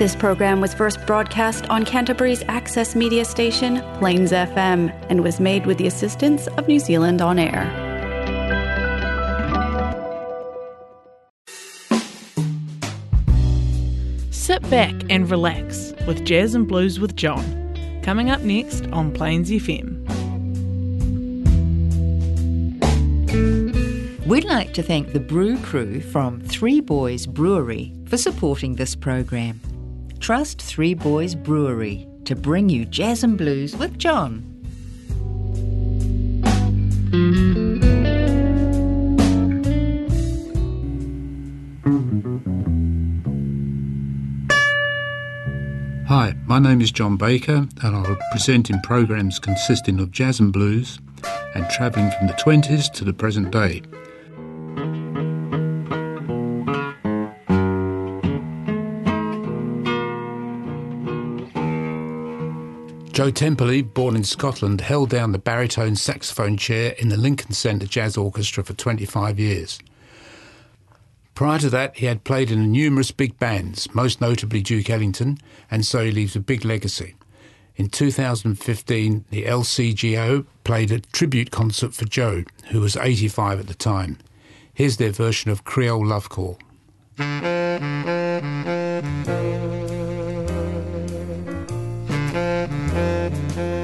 This program was first broadcast on Canterbury's access media station, Plains FM, and was made with the assistance of New Zealand On Air. Sit back and relax with Jazz and Blues with John. Coming up next on Plains FM. We'd like to thank the brew crew from Three Boys Brewery for supporting this program. Trust Three Boys Brewery to bring you jazz and blues with John. Hi, my name is John Baker, and I'll present in programs consisting of jazz and blues and travelling from the 20s to the present day. Joe Temperley, born in Scotland, held down the baritone saxophone chair in the Lincoln Center Jazz Orchestra for 25 years. Prior to that, he had played in numerous big bands, most notably Duke Ellington, and so he leaves a big legacy. In 2015, the LCJO played a tribute concert for Joe, who was 85 at the time. Here's their version of Creole Love Call. Música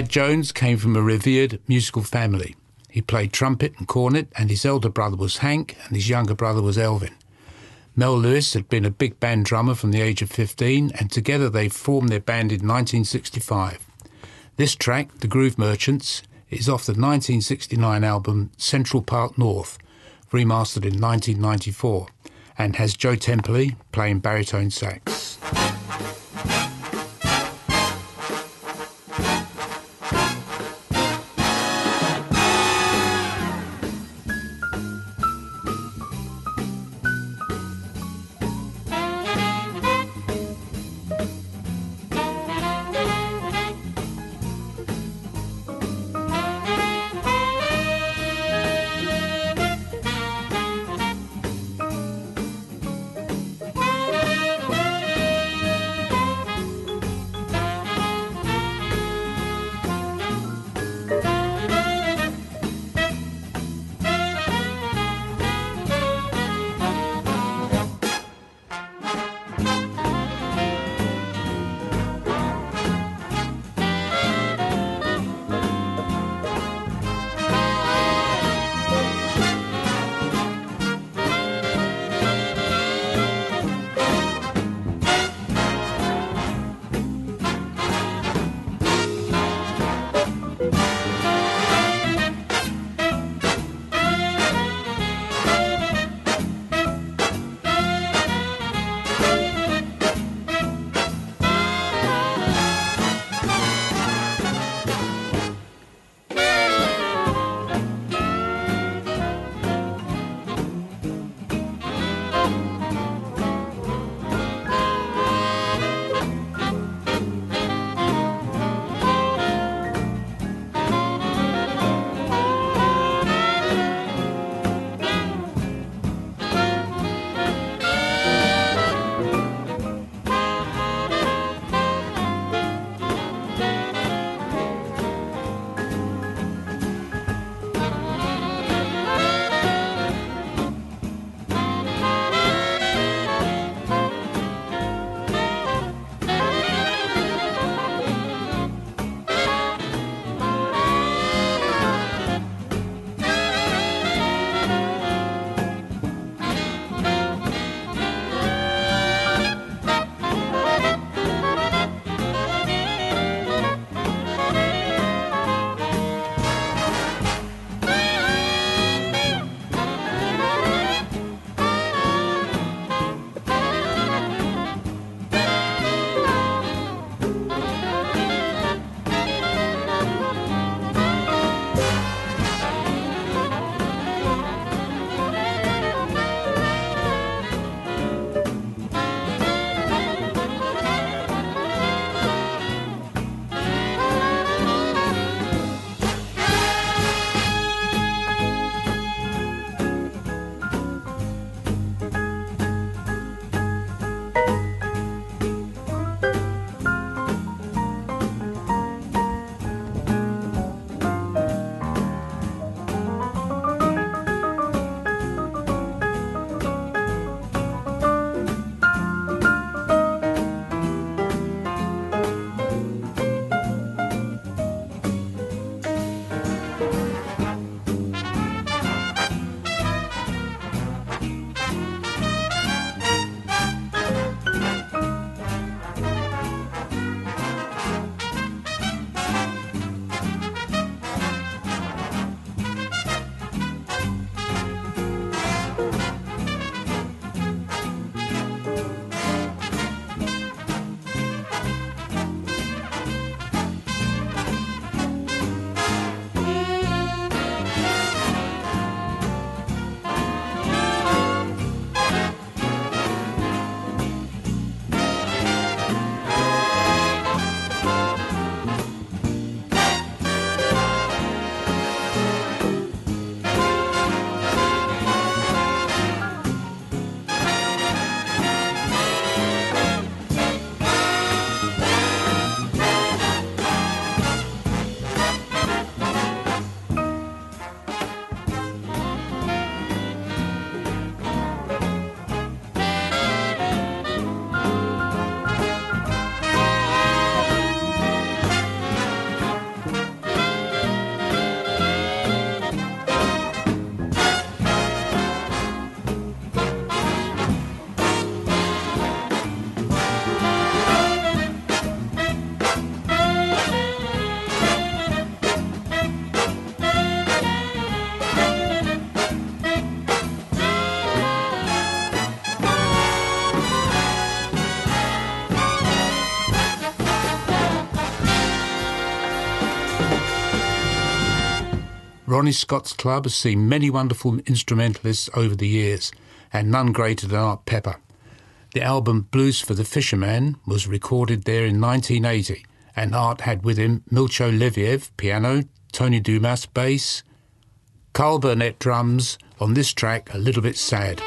Thad Jones came from a revered musical family. He played trumpet and cornet, and his elder brother was Hank, and his younger brother was Elvin. Mel Lewis had been a big band drummer from the age of 15, and together they formed their band in 1965. This track, The Groove Merchants, is off the 1969 album Central Park North, remastered in 1994, and has Joe Temperley playing baritone sax. Ronnie Scott's club has seen many wonderful instrumentalists over the years, and none greater than Art Pepper. The album Blues for the Fisherman was recorded there in 1980, and Art had with him Milcho Leviev, piano, Tony Dumas, bass, Carl Burnett, drums, on this track, A Little Bit Sad.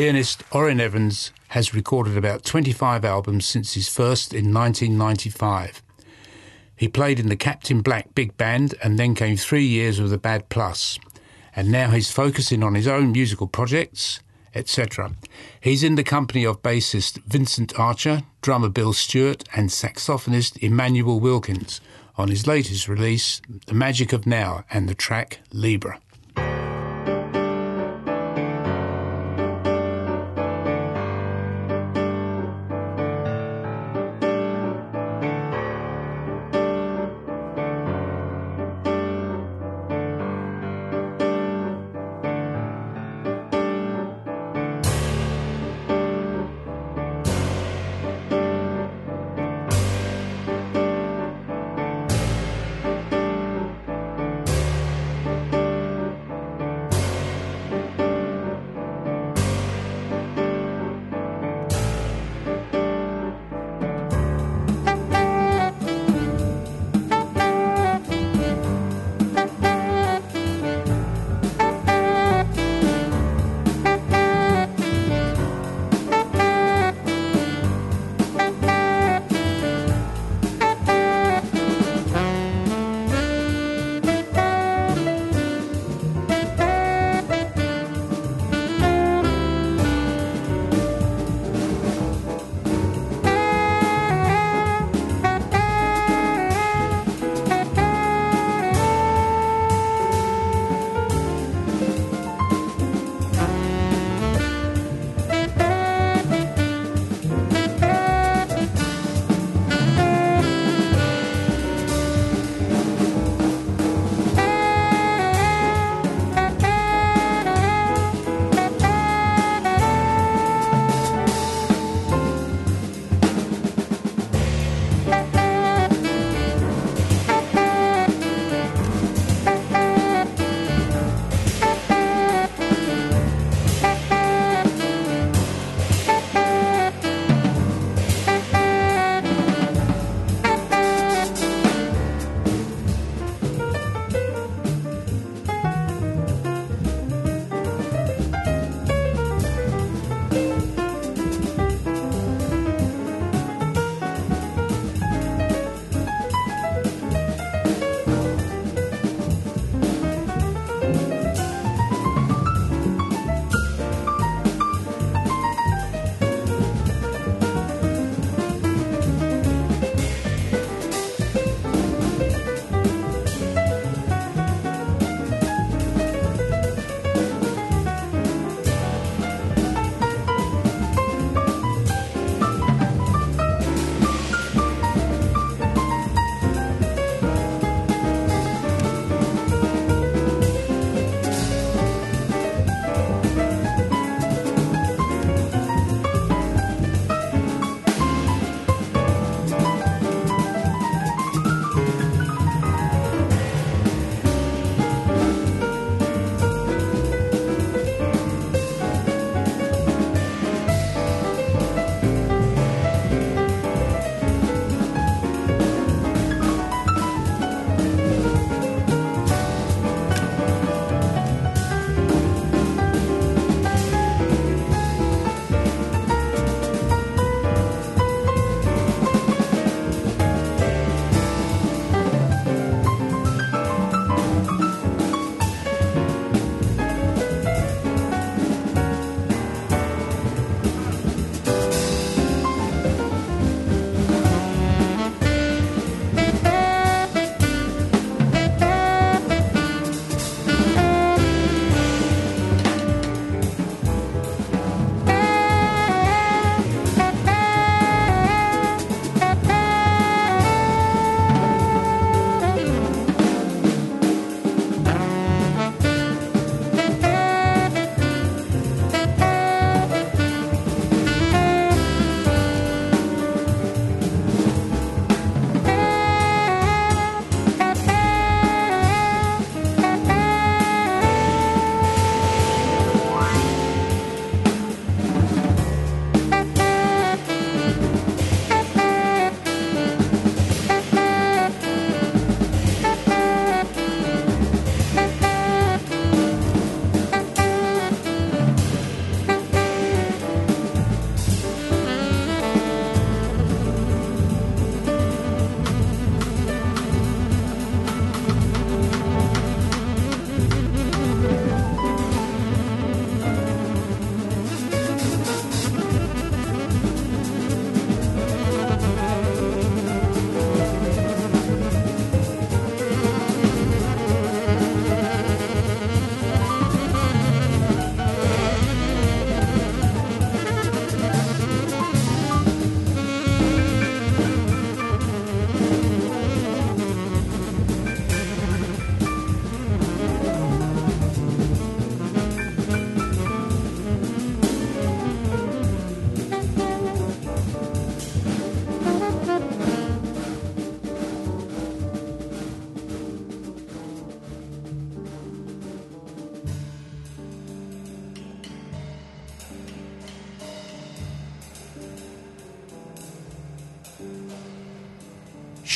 Pianist Orrin Evans has recorded about 25 albums since his first in 1995. He played in the Captain Black Big Band and then came three years with the Bad Plus. And now he's focusing on his own musical projects, etc. He's in the company of bassist Vincent Archer, drummer Bill Stewart, and saxophonist Immanuel Wilkins on his latest release, The Magic of Now, and the track Libra.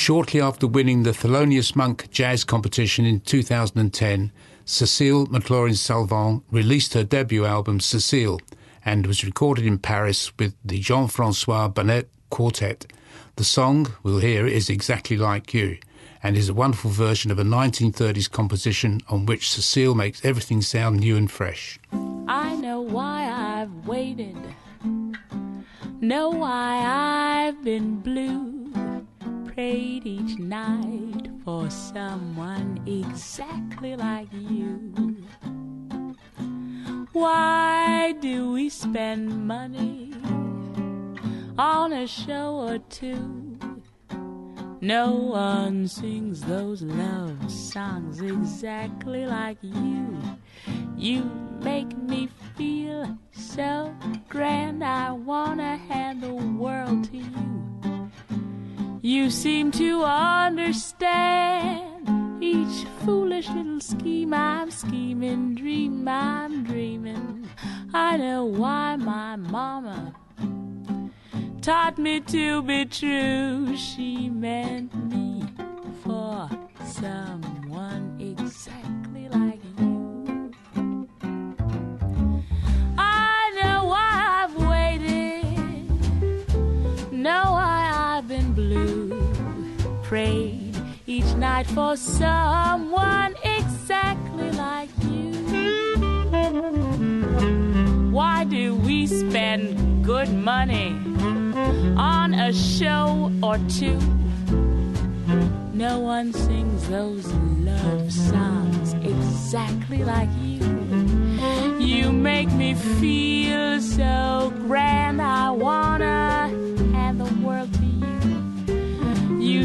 Shortly after winning the Thelonious Monk Jazz Competition in 2010, Cecile McLorin Salvant released her debut album Cecile and was recorded in Paris with the Jean Francois Bonnet Quartet. The song we'll hear is Exactly Like You and is a wonderful version of a 1930s composition on which Cecile makes everything sound new and fresh. I know why I've waited, know why I've been blue, prayed each night for someone exactly like you. Why do we spend money on a show or two? No one sings those love songs exactly like you. You make me feel so grand, I wanna hand the world to you. You seem to understand each foolish little scheme I'm scheming, dream I'm dreaming. I know why my mama taught me to be true. She meant me for someone exactly like Prayed each night for someone exactly like you. Why do we spend good money? on a show or two. No one sings those love songs exactly like you. You make me feel so grand, I wanna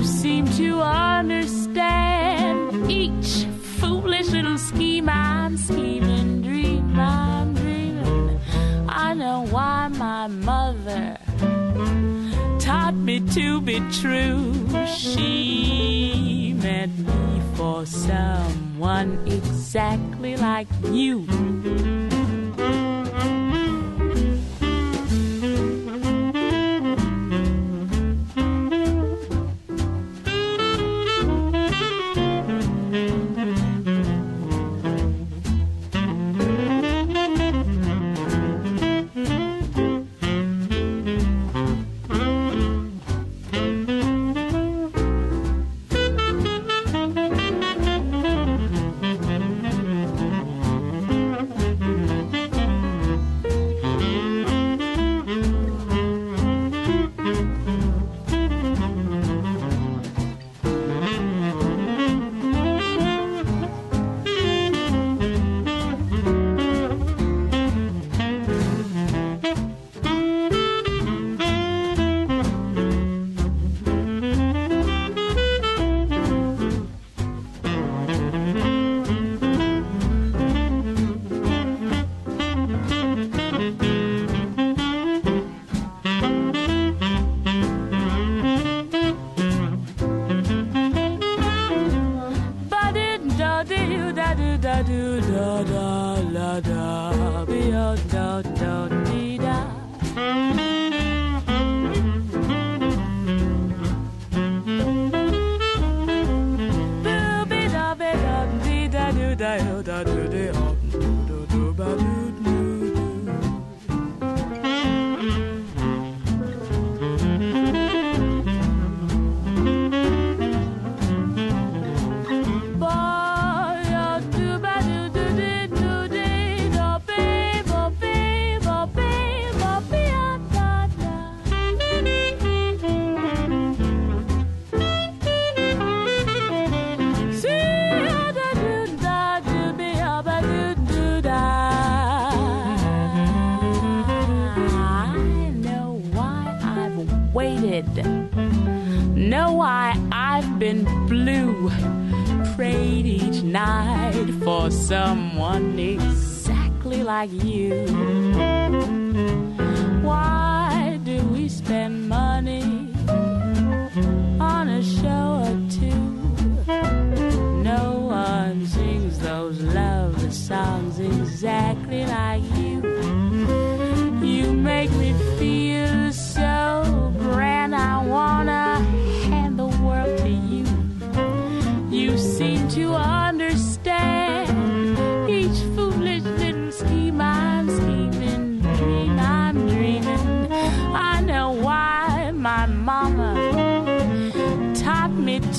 you. Seem to understand each foolish little scheme I'm scheming, dream I'm dreaming. I know why my mother taught me to be true. She meant me for someone exactly like you.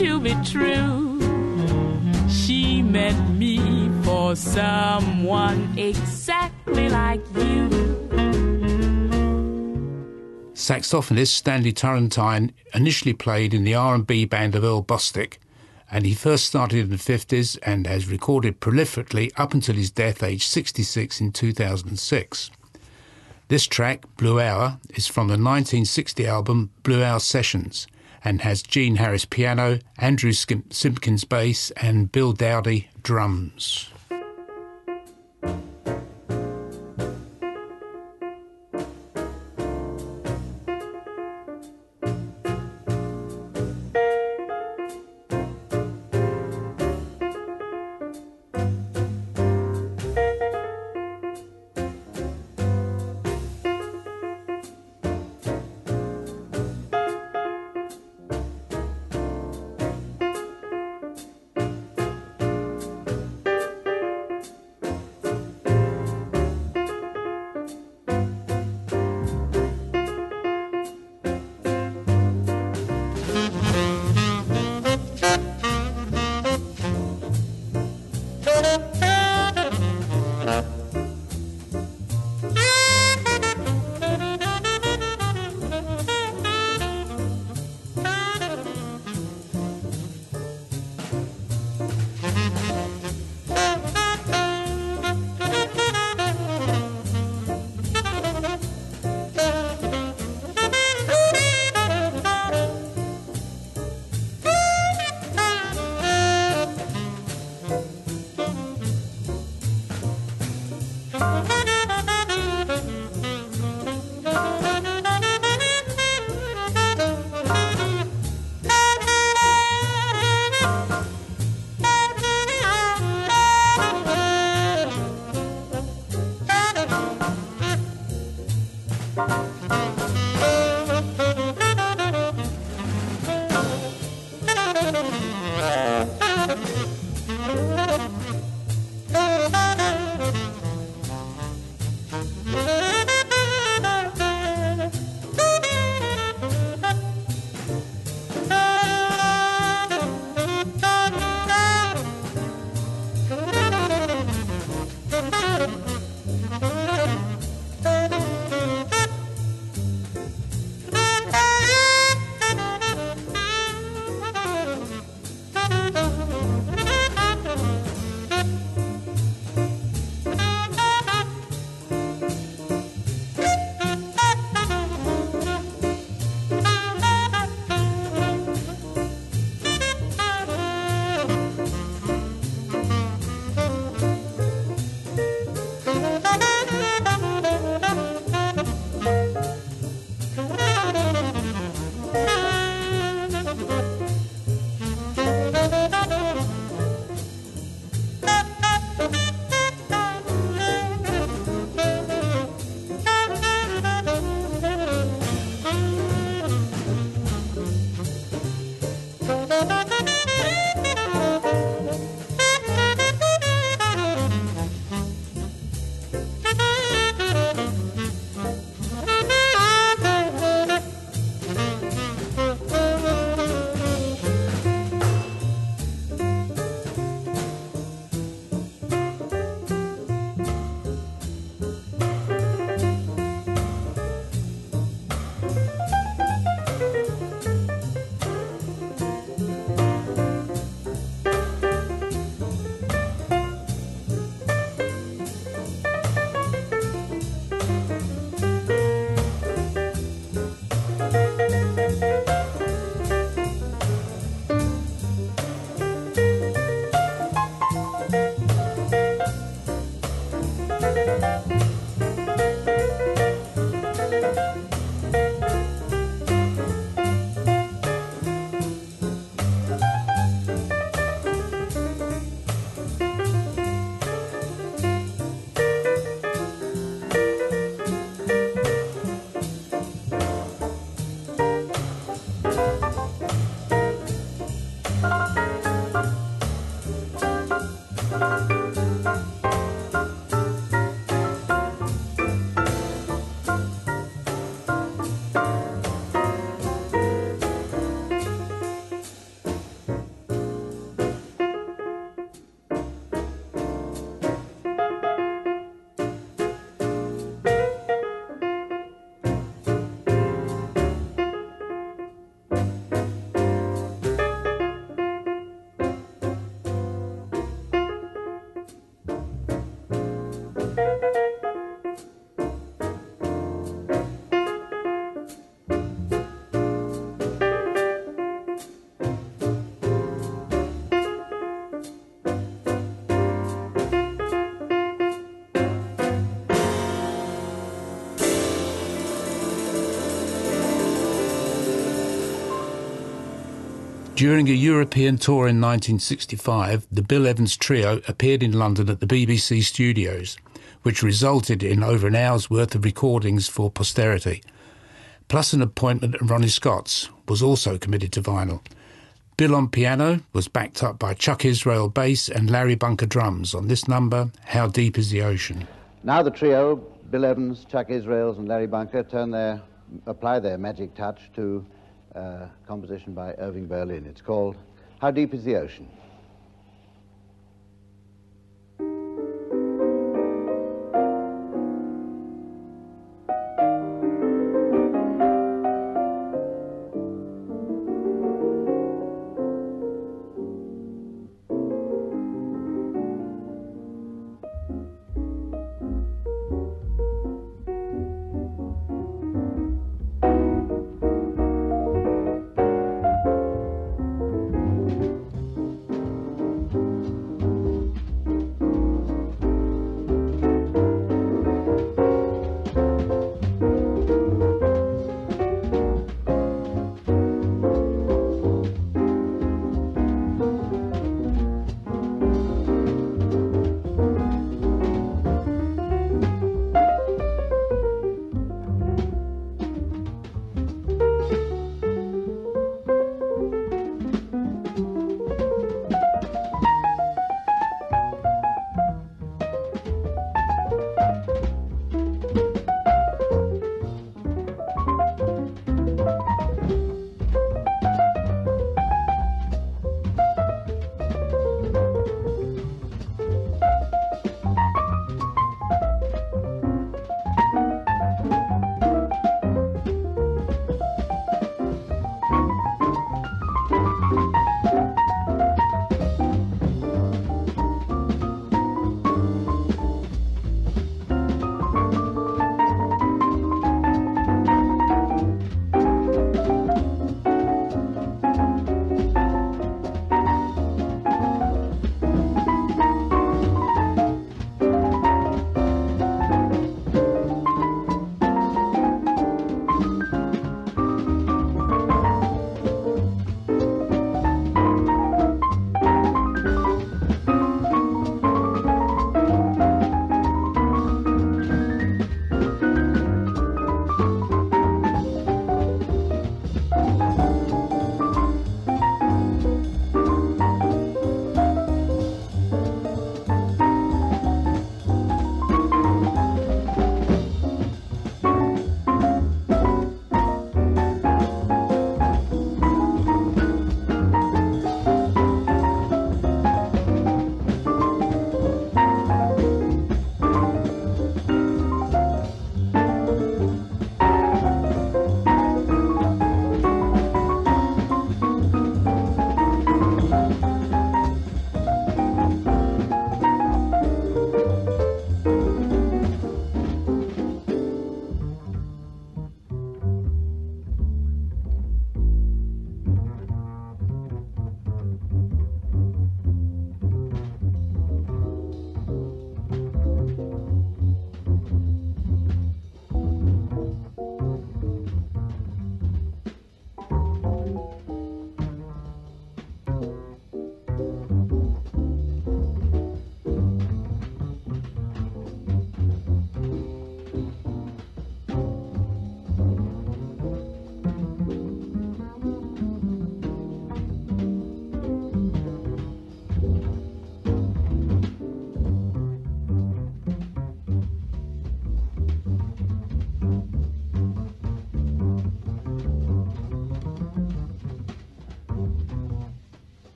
To be true. She meant me for someone exactly like you. Saxophonist Stanley Turrentine initially played in the R&B band of Earl Bostic, and he first started in the 50s and has recorded prolifically up until his death aged 66 in 2006. This track, Blue Hour, is from the 1960 album Blue Hour Sessions and has Gene Harris piano, Andrew Simpkins bass, and Bill Dowdy drums. During a European tour in 1965, the Bill Evans Trio appeared in London at the BBC studios, which resulted in over an hour's worth of recordings for posterity. Plus, an appointment at Ronnie Scott's was also committed to vinyl. Bill on piano was backed up by Chuck Israel bass and Larry Bunker drums on this number, How Deep is the Ocean? Now the trio, Bill Evans, Chuck Israels, and Larry Bunker, turn their, apply their magic touch to uh, composition by Irving Berlin. It's called How Deep is the Ocean?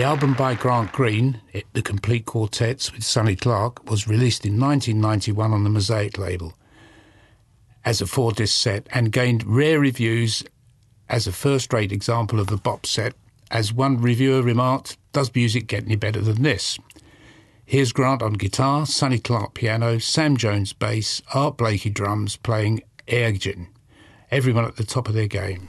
The album by Grant Green, it, The Complete Quartets with Sonny Clark, was released in 1991 on the Mosaic label as a four disc set and gained rare reviews as a first rate example of the bop set. As one reviewer remarked, does music get any better than this? Here's Grant on guitar, Sonny Clark piano, Sam Jones bass, Art Blakey drums playing Airegin. Everyone at the top of their game.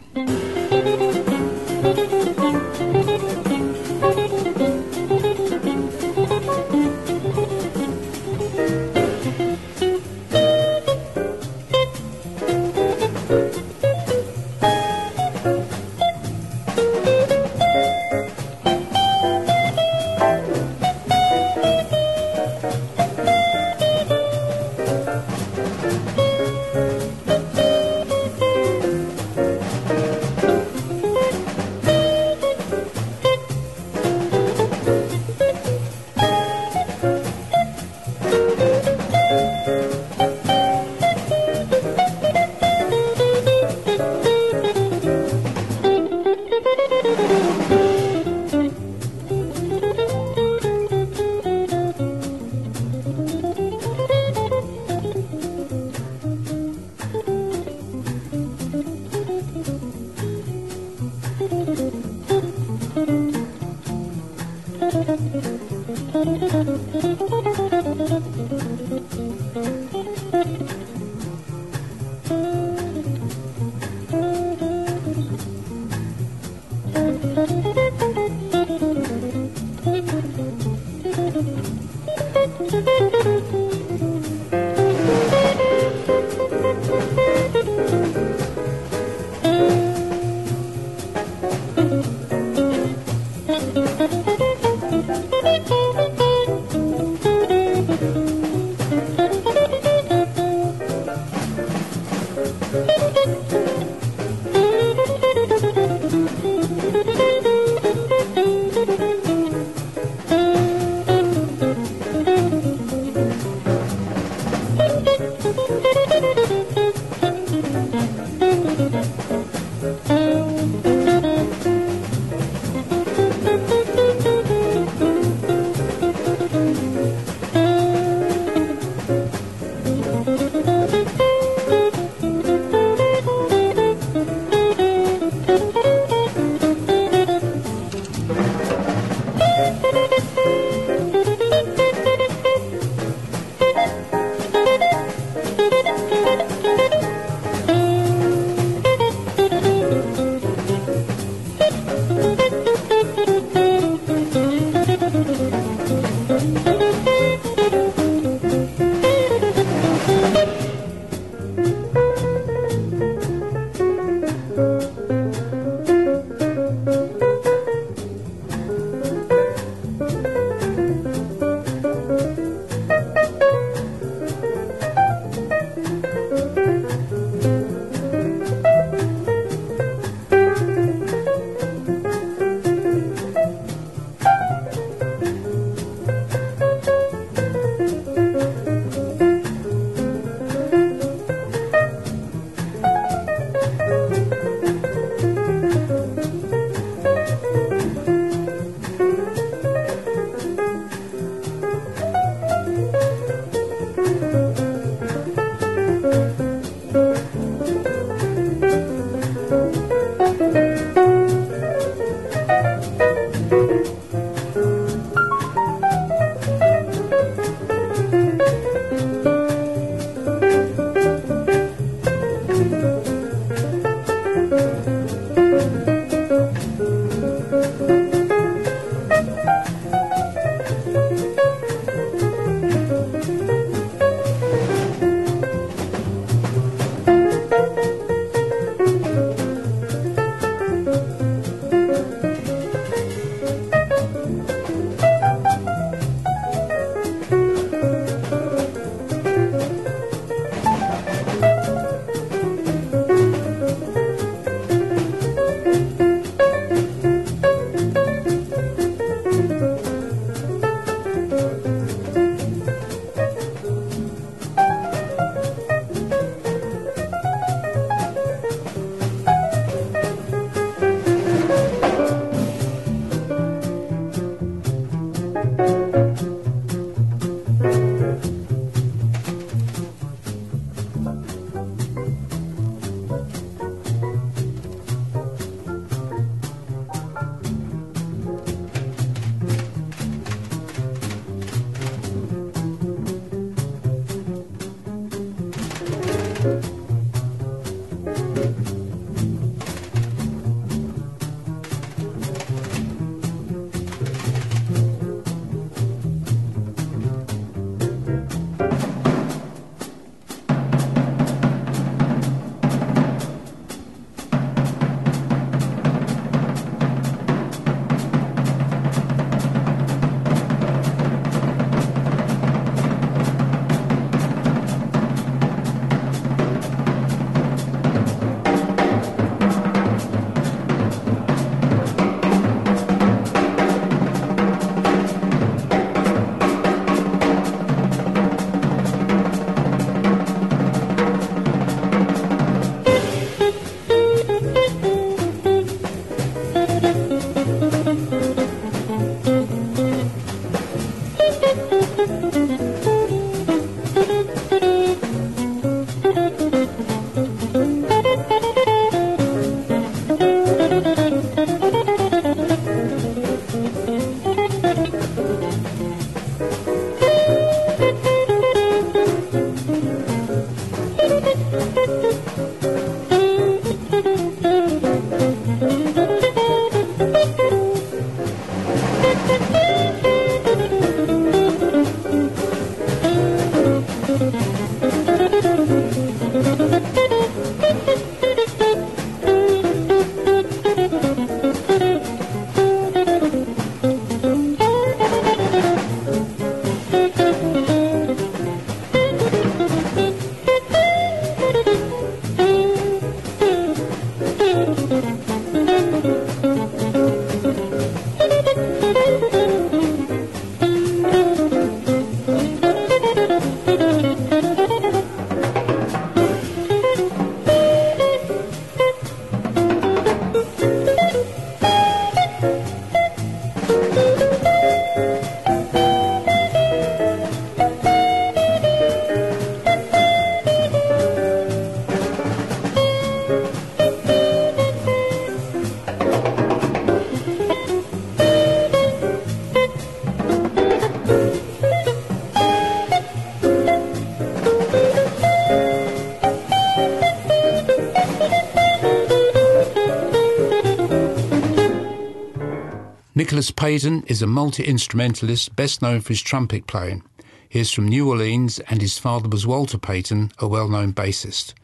Nicholas Payton is a multi instrumentalist best known for his trumpet playing. He is from New Orleans and his father was Walter Payton, a well known bassist.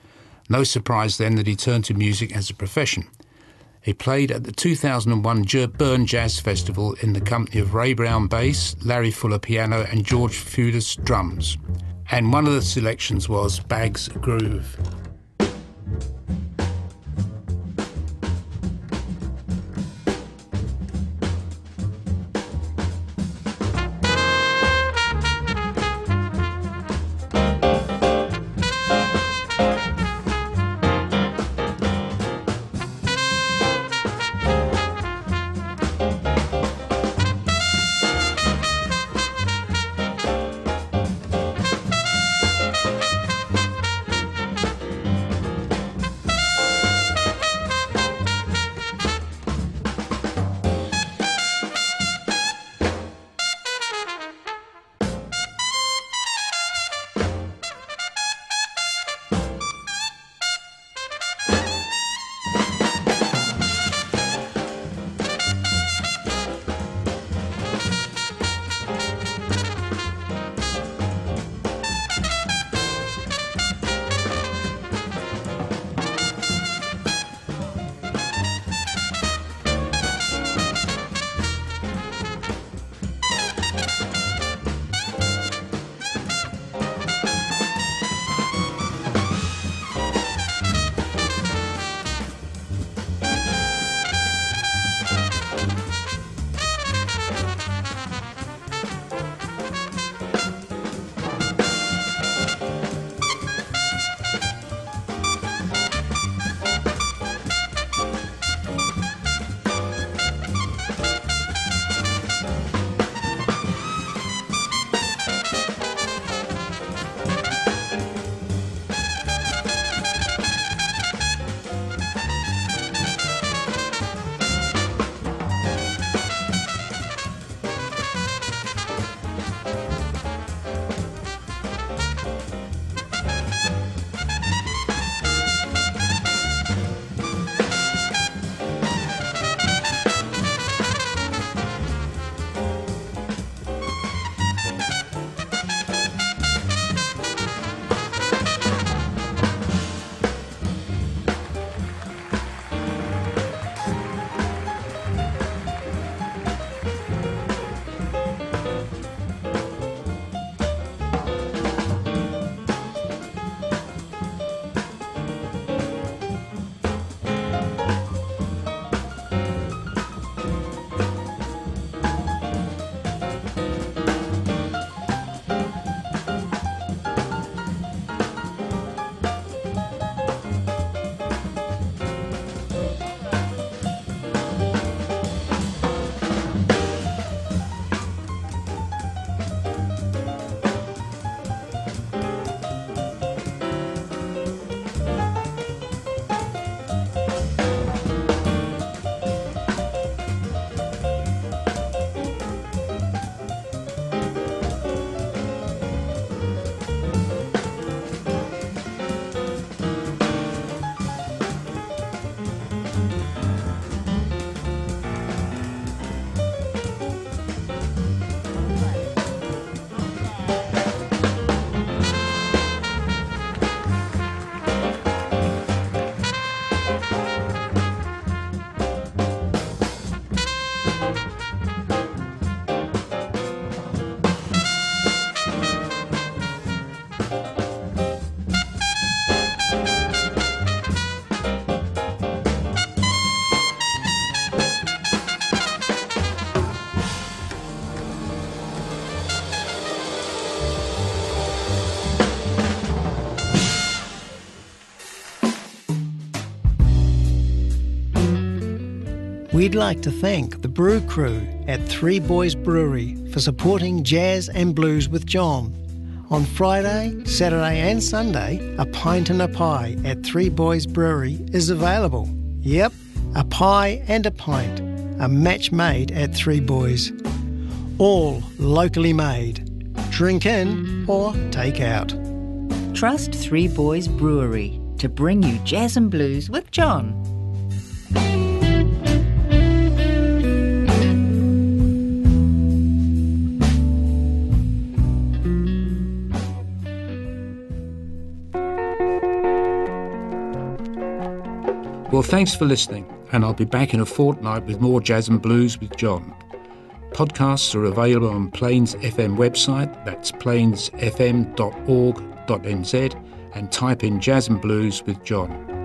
No surprise then that he turned to music as a profession. He played at the 2001 Bern Jazz Festival in the company of Ray Brown bass, Larry Fuller piano, and George Fludas drums. And one of the selections was Bag's Groove. We'd like to thank the brew crew at Three Boys Brewery for supporting Jazz and Blues with John. On Friday, Saturday, and Sunday, a pint and a pie at Three Boys Brewery is available. Yep, a pie and a pint, a match made at Three Boys. All locally made. Drink in or take out. Trust Three Boys Brewery to bring you Jazz and Blues with John. Thanks for listening, and I'll be back in a fortnight with more Jazz and Blues with John. Podcasts are available on Plains FM website, that's plainsfm.org.nz, and type in Jazz and Blues with John.